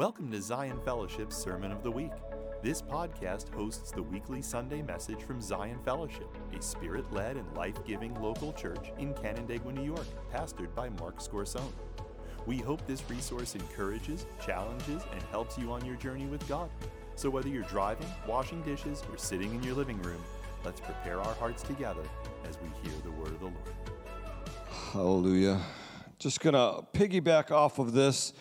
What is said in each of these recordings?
Welcome to Zion Fellowship's Sermon of the Week. This podcast hosts the weekly Sunday message from Zion Fellowship, a spirit led and life giving local church in Canandaigua, New York, pastored by Mark Scorsone. We hope this resource encourages, challenges, and helps you on your journey with God. So whether you're driving, washing dishes, or sitting in your living room, let's prepare our hearts together as we hear the word of the Lord. Hallelujah. Just going to piggyback off of this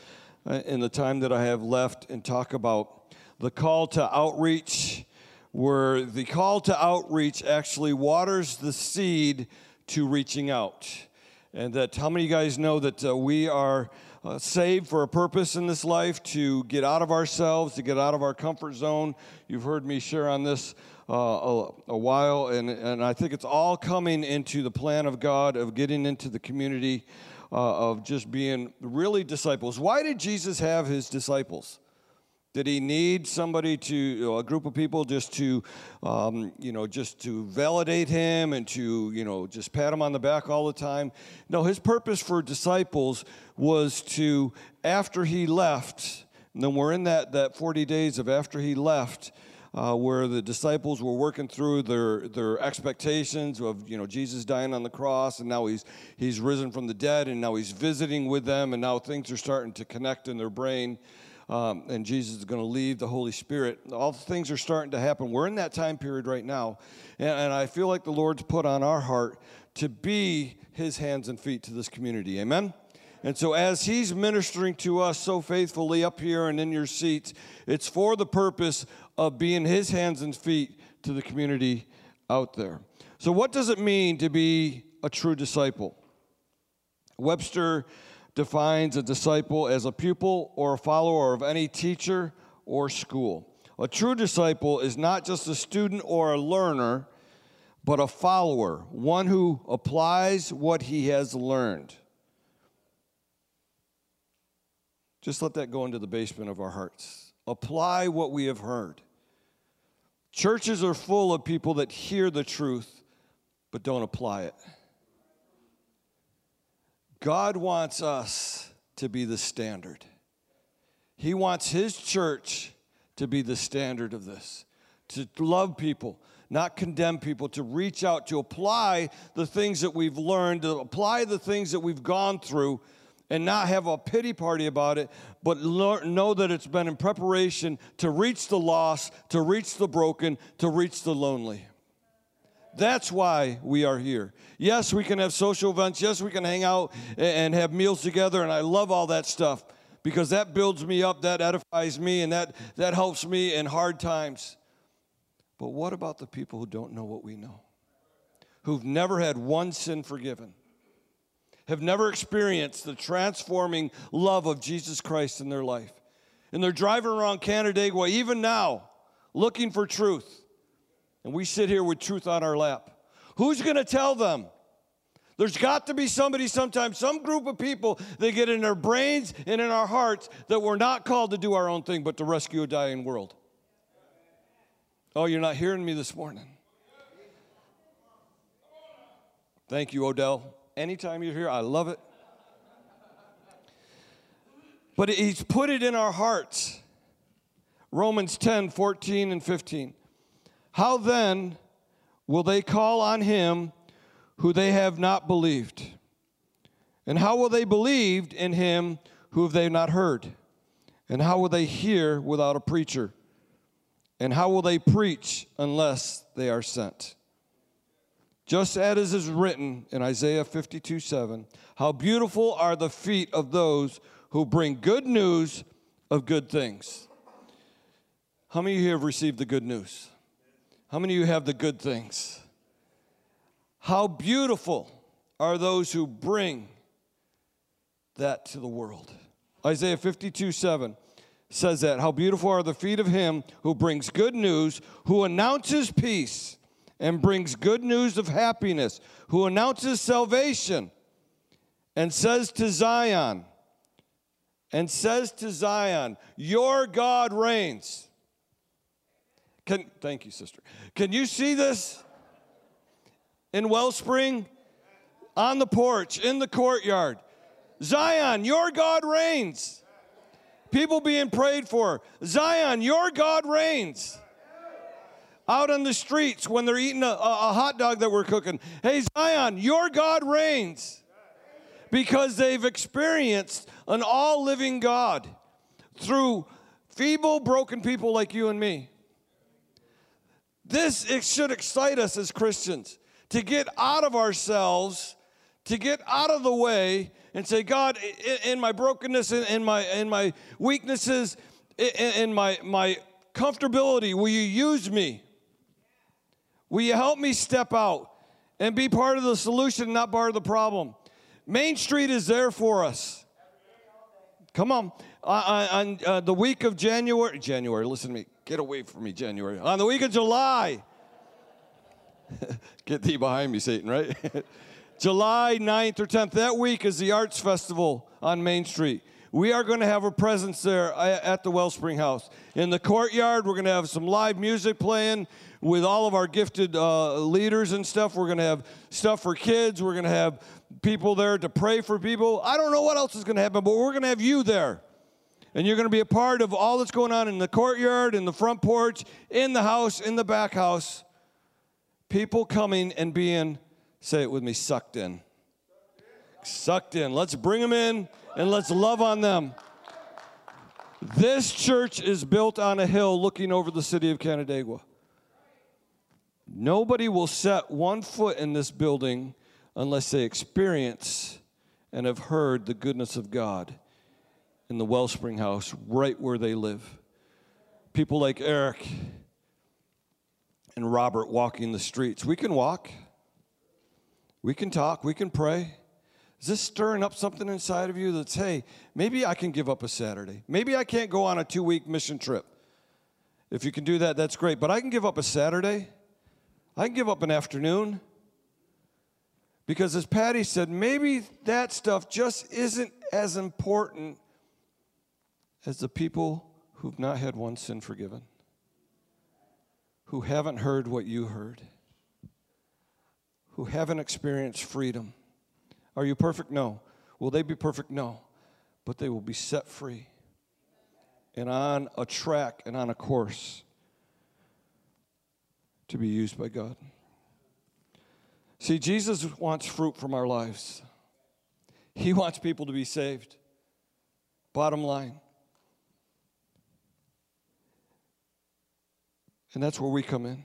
in the time that I have left and talk about the call to outreach, where the call to outreach actually waters the seed to reaching out. And that, how many of you guys know that uh, we are uh, saved for a purpose in this life to get out of ourselves, to get out of our comfort zone? You've heard me share on this uh, a, a, while, and, and I think it's all coming into the plan of God of getting into the community uh, of just being really disciples. Why did Jesus have his disciples? Did he need somebody to, a group of people just to, um, you know, just to validate him and to, you know, just pat him on the back all the time? No, his purpose for disciples was to, after he left, and then we're in that, that 40 days of after he left, uh, where the disciples were working through their, their expectations of you know Jesus dying on the cross, and now he's he's risen from the dead, and now he's visiting with them, and now things are starting to connect in their brain. Um, and Jesus is going to leave the Holy Spirit. All things are starting to happen. We're in that time period right now, and, and I feel like the Lord's put on our heart to be His hands and feet to this community. Amen. And so, as He's ministering to us so faithfully up here and in your seats, it's for the purpose of being His hands and feet to the community out there. So, what does it mean to be a true disciple? Webster defines a disciple as a pupil or a follower of any teacher or school. A true disciple is not just a student or a learner, but a follower, one who applies what he has learned. Just let that go into the basement of our hearts. Apply what we have heard. Churches are full of people that hear the truth but don't apply it. God wants us to be the standard. He wants His church to be the standard of this, to love people, not condemn people, to reach out, to apply the things that we've learned, to apply the things that we've gone through and not have a pity party about it, but know that it's been in preparation to reach the lost, to reach the broken, to reach the lonely. That's why we are here. Yes, we can have social events. Yes, we can hang out and have meals together, and I love all that stuff because that builds me up, that edifies me, and that, that helps me in hard times. But what about the people who don't know what we know? Who've never had one sin forgiven? Have never experienced the transforming love of Jesus Christ in their life. And they're driving around Canandaigua even now looking for truth. And we sit here with truth on our lap. Who's going to tell them? There's got to be somebody sometime, some group of people that get in their brains and in our hearts that we're not called to do our own thing, but to rescue a dying world. Oh, you're not hearing me this morning. Thank you, Odell anytime you're here. I love it. But he's put it in our hearts. Romans 10 14 and 15. How then will they call on him who they have not believed? And how will they believe in him who they have not heard? And how will they hear without a preacher? And how will they preach unless they are sent? Just as is written in Isaiah 52 7, how beautiful are the feet of those who bring good news of good things. How many of you have received the good news? How many of you have the good things? How beautiful are those who bring that to the world? Isaiah 52 7 says that. How beautiful are the feet of him who brings good news, who announces peace and brings good news of happiness, who announces salvation and says to Zion, and says to Zion, Your God reigns. Can, thank you, sister. Can you see this in Wellspring? On the porch, in the courtyard. Zion, your God reigns. People being prayed for. Zion, your God reigns. Out on the streets when they're eating a, a hot dog that we're cooking. Hey, Zion, your God reigns. Because they've experienced an all living God through feeble, broken people like you and me. This it should excite us as Christians to get out of ourselves, to get out of the way, and say, God, in, my brokenness, in, my in my weaknesses, in, my my comfortability, will you use me? Will you help me step out and be part of the solution, not part of the problem? Main Street is there for us. Come on. on uh, the week of January, January, listen to me. Get away from me, January. On the week of July, get thee behind me, Satan, right? July 9th or 10th, that week is the Arts Festival on Main Street. We are going to have a presence there at the Wellspring House. In the courtyard, we're going to have some live music playing with all of our gifted uh, leaders and stuff. We're going to have stuff for kids. We're going to have people there to pray for people. I don't know what else is going to happen, but we're going to have you there. And you're going to be a part of all that's going on in the courtyard, in the front porch, in the house, in the back house. People coming and being Say it with me sucked in. Sucked in. Let's bring them in and let's love on them. This church is built on a hill looking over the city of Canandaigua. Nobody will set one foot in this building unless they experience and have heard the goodness of God in the Wellspring House right where they live. People like Eric and Robert walking the streets. We can walk. We can talk, we can pray. Is this stirring up something inside of you that's, hey, maybe I can give up a Saturday? Maybe I can't go on a two week mission trip. If you can do that, that's great. But I can give up a Saturday, I can give up an afternoon. Because as Patty said, maybe that stuff just isn't as important as the people who've not had one sin forgiven, who haven't heard what you heard who haven't experienced freedom. Are you perfect? No. Will they be perfect? No. But they will be set free and on a track and on a course to be used by God. See, Jesus wants fruit from our lives. He wants people to be saved. Bottom line. And that's where we come in.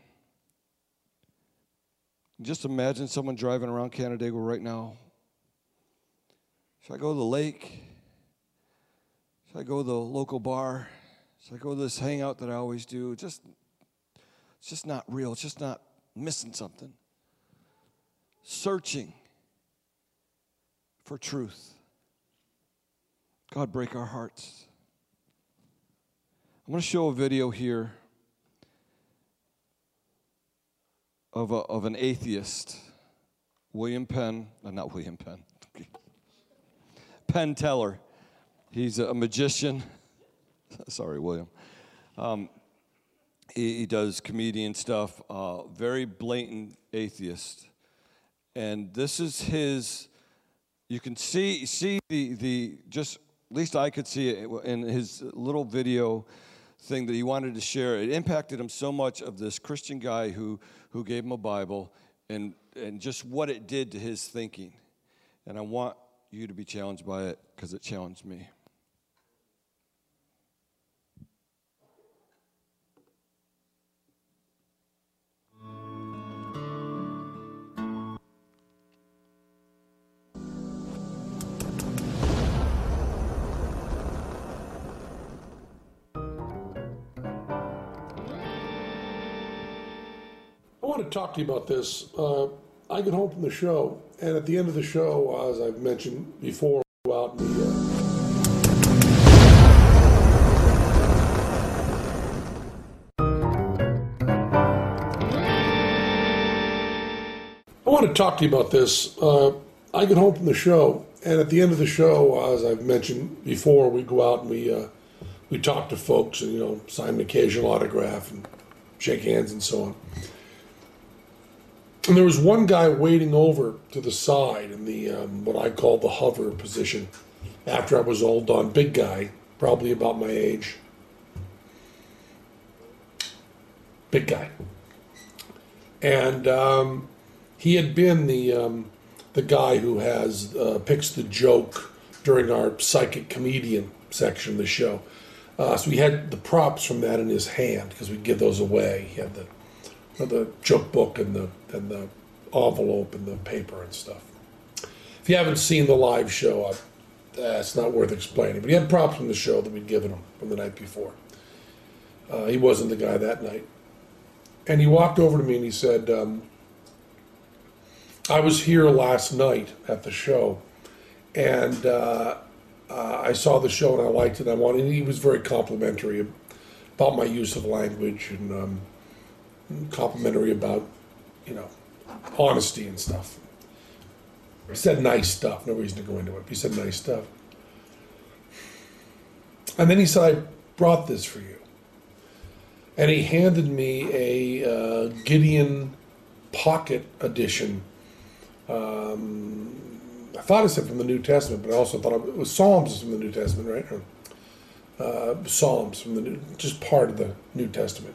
Just imagine someone driving around Canandaigua right now. Should I go to the lake? Should I go to the local bar? Should I go to this hangout that I always do? Just, it's just not real. It's just not missing something. Searching for truth. God, break our hearts. I'm going to show a video here of, a, of an atheist, William Penn, uh, not William Penn, Penn Teller. He's a magician. Sorry, William. Um, he, he, does comedian stuff, uh, very blatant atheist. And this is his, you can see, see the, the, just, at least I could see it in his little video thing that he wanted to share. It impacted him so much of this Christian guy who, who gave him a Bible and, and just what it did to his thinking. And I want you to be challenged by it because it challenged me. Want to talk to you about this. Uh, I get home from the show, and at the end of the show, as I've mentioned before, go out and I want to talk to you about this. Uh, I get home from the show, and at the end of the show, as I've mentioned before, we go out and we uh, we talk to folks and you know sign an occasional autograph and shake hands and so on. And there was one guy waiting over to the side in the um, what I call the hover position. After I was all done, big guy, probably about my age. Big guy. And um, he had been the um, the guy who has uh, picks the joke during our psychic comedian section of the show. Uh, so he had the props from that in his hand because we give those away. He had the the joke book and the and the envelope and the paper and stuff. If you haven't seen the live show, I, it's not worth explaining. But he had props from the show that we'd given him from the night before. Uh, he wasn't the guy that night. And he walked over to me and he said, um, I was here last night at the show, and uh, uh, I saw the show and I liked it. I wanted. he was very complimentary about my use of language and um, complimentary about, you know, honesty and stuff. He said nice stuff. No reason to go into it. He said nice stuff. And then he said, I brought this for you. And he handed me a uh, Gideon Pocket Edition. Um, I thought it said from the New Testament, but I also thought it was Psalms from the New Testament, right? uh, Psalms from the New, just part of the New Testament.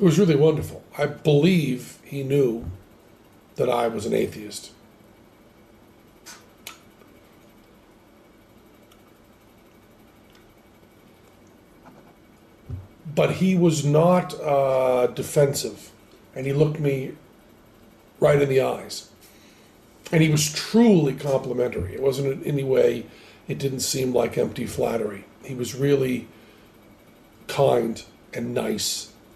it was really wonderful. I believe he knew that I was an atheist. But he was not uh, defensive, and he looked me right in the eyes. And he was truly complimentary. It wasn't in any way, it didn't seem like empty flattery. He was really kind and nice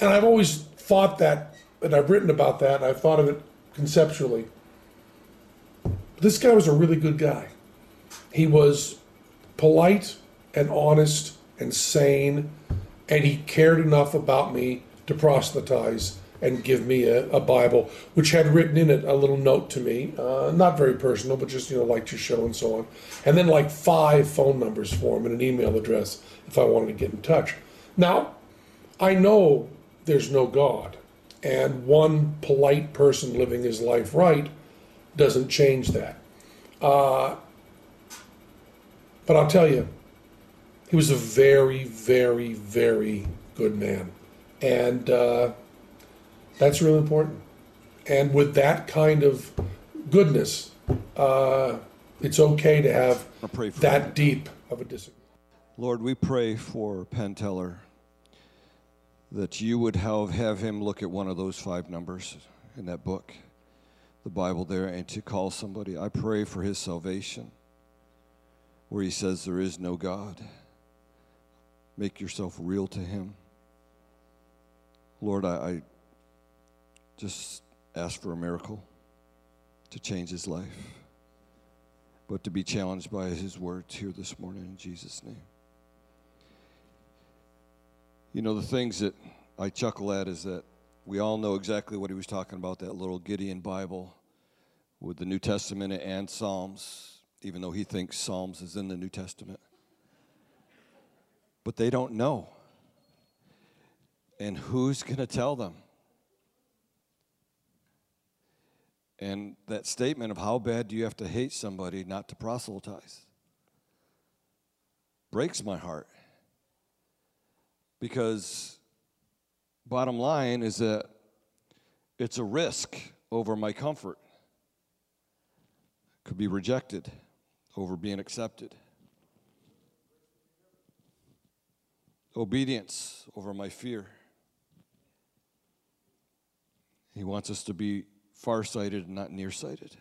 And I've always thought that, and I've written about that, and I've thought of it conceptually. This guy was a really good guy. He was polite and honest and sane, and he cared enough about me to proselytize and give me a, a Bible, which had written in it a little note to me, uh, not very personal, but just, you know, like your show and so on. And then like five phone numbers for him and an email address if I wanted to get in touch. Now, I know there's no God, and one polite person living his life right doesn't change that. Uh, but I'll tell you, he was a very, very, very good man. And uh, that's really important. And with that kind of goodness, uh, it's okay to have that deep of a disagreement. Lord, we pray for Penn Teller that you would have, have him look at one of those five numbers in that book the Bible there and to call somebody. I pray for his salvation, where he says there is no God. Make yourself real to him. Lord, I, I just ask for a miracle to change his life, but to be challenged by his words here this morning in Jesus' name. You know, the things that I chuckle at is that we all know exactly what he was talking about that little Gideon Bible with the New Testament and Psalms, even though he thinks Psalms is in the New Testament. but they don't know. And who's going to tell them? And that statement of how bad do you have to hate somebody not to proselytize breaks my heart. Because bottom line is that it's a risk over my comfort. Could be rejected over being accepted. Obedience over my fear. He wants us to be farsighted and not nearsighted.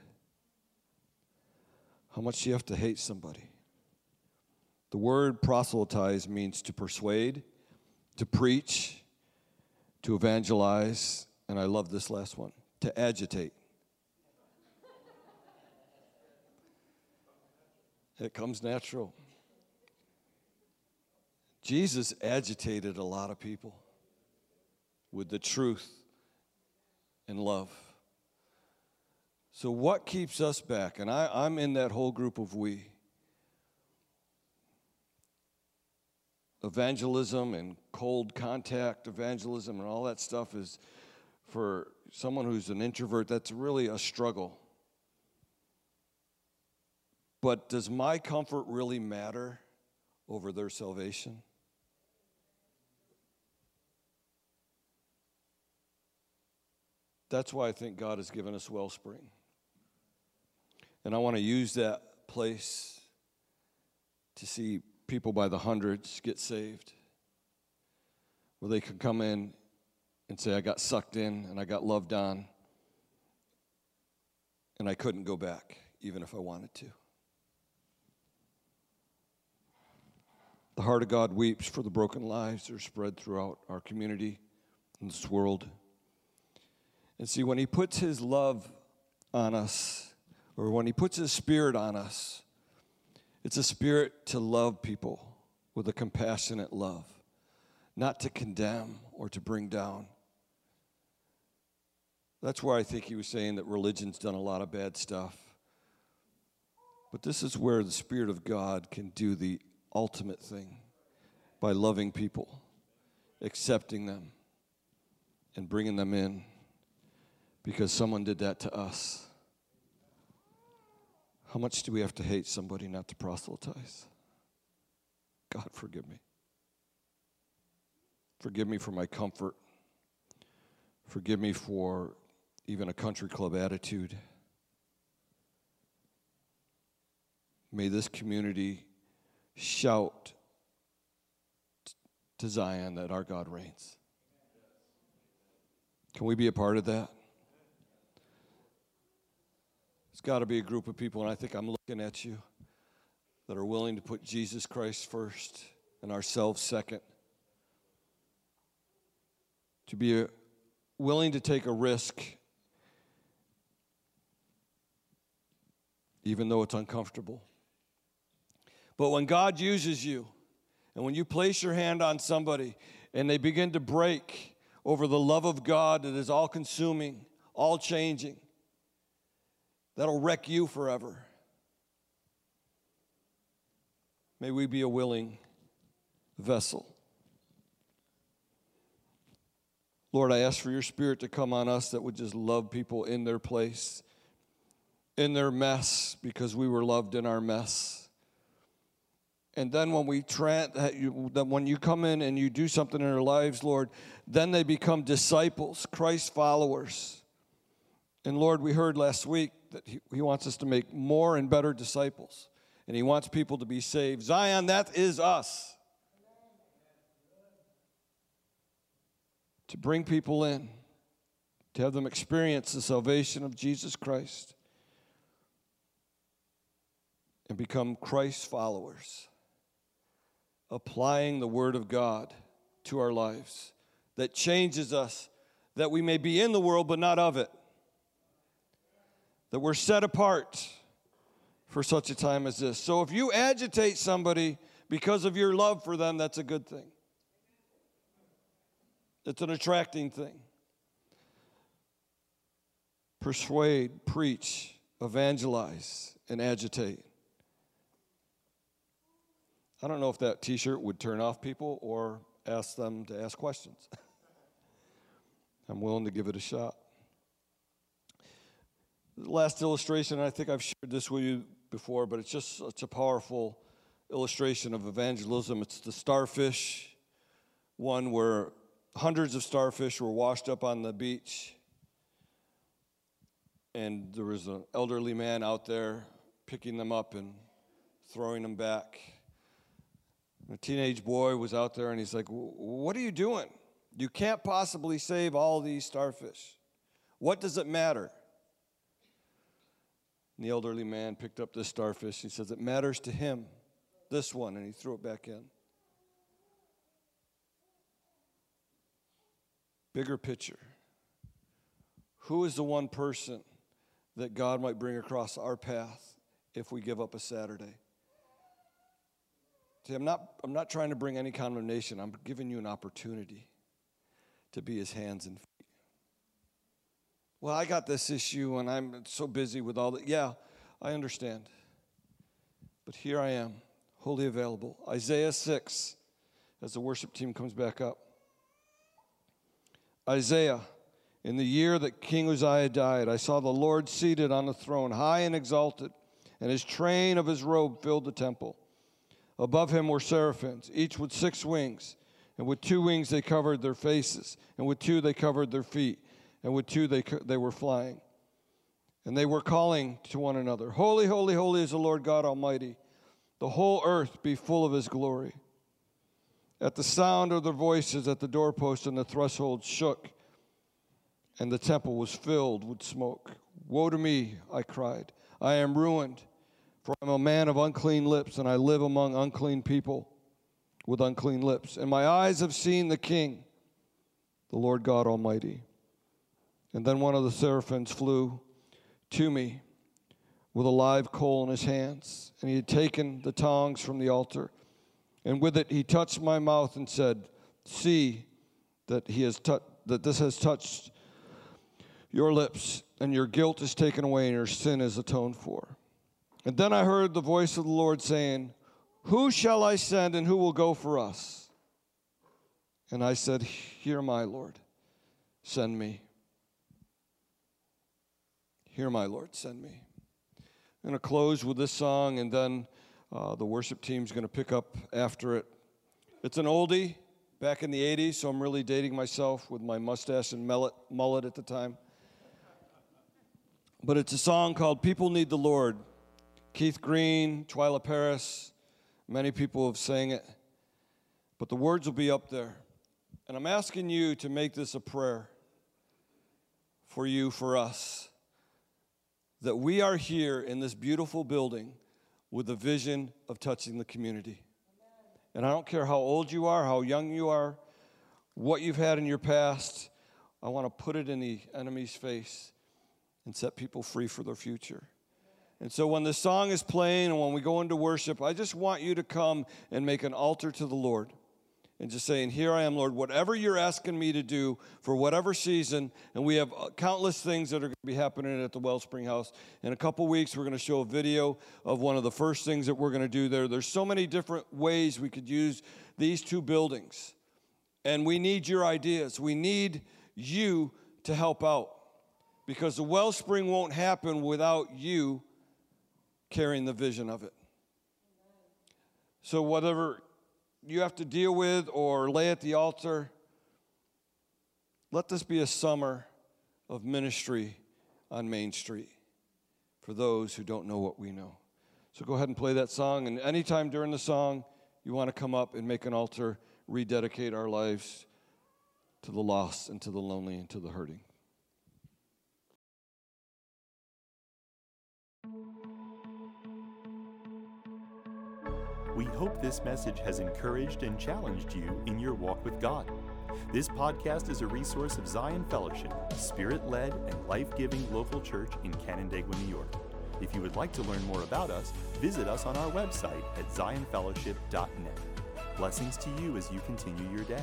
How much do you have to hate somebody? The word proselytize means to persuade, to preach, to evangelize, and I love this last one, to agitate. It comes natural. Jesus agitated a lot of people with the truth and love. So, what keeps us back? And I, I'm in that whole group of we. Evangelism and cold contact evangelism and all that stuff is for someone who's an introvert, that's really a struggle. But does my comfort really matter over their salvation? That's why I think God has given us Wellspring. And I want to use that place to see people by the hundreds get saved, where they can come in and say, I got sucked in and I got loved on, and I couldn't go back, even if I wanted to. The heart of God weeps for the broken lives that are spread throughout our community and this world. And see, when He puts His love on us, or when He puts His Spirit on us, it's a spirit to love people with a compassionate love, not to condemn or to bring down. That's why I think he was saying that religion's done a lot of bad stuff. But this is where the Spirit of God can do the ultimate thing by loving people, accepting them, and bringing them in because someone did that to us. How much do we have to hate somebody not to proselytize? God, forgive me. Forgive me for my comfort. Forgive me for even a country club attitude. May this community shout to Zion that our God reigns. Can we be a part of that? It's got to be a group of people, and I think I'm looking at you, that are willing to put Jesus Christ first and ourselves second. To be a, willing to take a risk, even though it's uncomfortable. But when God uses you, and when you place your hand on somebody and they begin to break over the love of God that is all consuming, all changing, that'll wreck you forever. May we be a willing vessel. Lord, I ask for your spirit to come on us that would just love people in their place, in their mess, because we were loved in our mess. And then when we that when you come in and you do something in their lives, Lord, then they become disciples, Christ followers. And Lord, we heard last week that he, he wants us to make more and better disciples. And He wants people to be saved. Zion, that is us. To bring people in, to have them experience the salvation of Jesus Christ and become Christ followers, applying the Word of God to our lives that changes us, that we may be in the world but not of it that we're set apart for such a time as this. So if you agitate somebody because of your love for them, that's a good thing. It's an attracting thing. Persuade, preach, evangelize, and agitate. I don't know if that t shirt would turn off people or ask them to ask questions. I'm willing to give it a shot. Last illustration, I think I've shared this with you before, but it's just such a powerful illustration of evangelism. It's the starfish one where hundreds of starfish were washed up on the beach, and there was an elderly man out there picking them up and throwing them back. A teenage boy was out there and he's like, What are you doing? You can't possibly save all these starfish. What does it matter? And the elderly man picked up this starfish. He says, It matters to him, this one, and he threw it back in. Bigger picture. Who is the one person that God might bring across our path if we give up a Saturday? See, I'm not, I'm not trying to bring any condemnation. I'm giving you an opportunity to be his hands and feet. Well, I got this issue and I'm so busy with all that. Yeah, I understand. But here I am, wholly available. Isaiah 6, as the worship team comes back up. Isaiah, in the year that King Uzziah died, I saw the Lord seated on the throne, high and exalted, and his train of his robe filled the temple. Above him were seraphims, each with six wings. And with two wings they covered their faces, and with two they covered their feet, and with two they, they were flying. And they were calling to one another Holy, holy, holy is the Lord God Almighty. The whole earth be full of his glory. At the sound of their voices at the doorpost and the threshold shook, and the temple was filled with smoke. Woe to me, I cried. I am ruined, for I am a man of unclean lips, and I live among unclean people with unclean lips. And my eyes have seen the King, the Lord God Almighty. And then one of the seraphims flew to me with a live coal in his hands, and he had taken the tongs from the altar. And with it he touched my mouth and said, See that he has tu- that this has touched your lips, and your guilt is taken away, and your sin is atoned for. And then I heard the voice of the Lord saying, who shall I send and who will go for us? And I said, Here, my Lord, send me. Here, my Lord, send me. I'm going to close with this song, and then uh, the worship team's going to pick up after it. It's an oldie back in the 80s, so I'm really dating myself with my mustache and mullet, mullet at the time. But it's a song called People Need the Lord. Keith Green, Twila Paris, Many people have sang it, but the words will be up there. And I'm asking you to make this a prayer for you, for us, that we are here in this beautiful building with the vision of touching the community. And I don't care how old you are, how young you are, what you've had in your past, I want to put it in the enemy's face and set people free for their future. And so when the song is playing and when we go into worship, I just want you to come and make an altar to the Lord. And just saying, Here I am, Lord, whatever you're asking me to do for whatever season. And we have uh, countless things that are going to be happening at the Wellspring House. In a couple weeks, we're going to show a video of one of the first things that we're going to do there. There's so many different ways we could use these two buildings. And we need your ideas. We need you to help out because the Wellspring won't happen without you carrying the vision of it. So, whatever you have to deal with or lay at the altar, let this be a summer of ministry on Main Street for those who don't know what we know. So, go ahead and play that song. And anytime during the song you want to come up and make an altar, rededicate our lives to the lost and to the lonely and to the hurting. We hope this message has encouraged and challenged you in your walk with God. This podcast is a resource of Zion Fellowship, spirit led and life giving local church in Canandaigua, New York. If you would like to learn more about us, visit us on our website at zionfellowship.net. Blessings to you as you continue your day.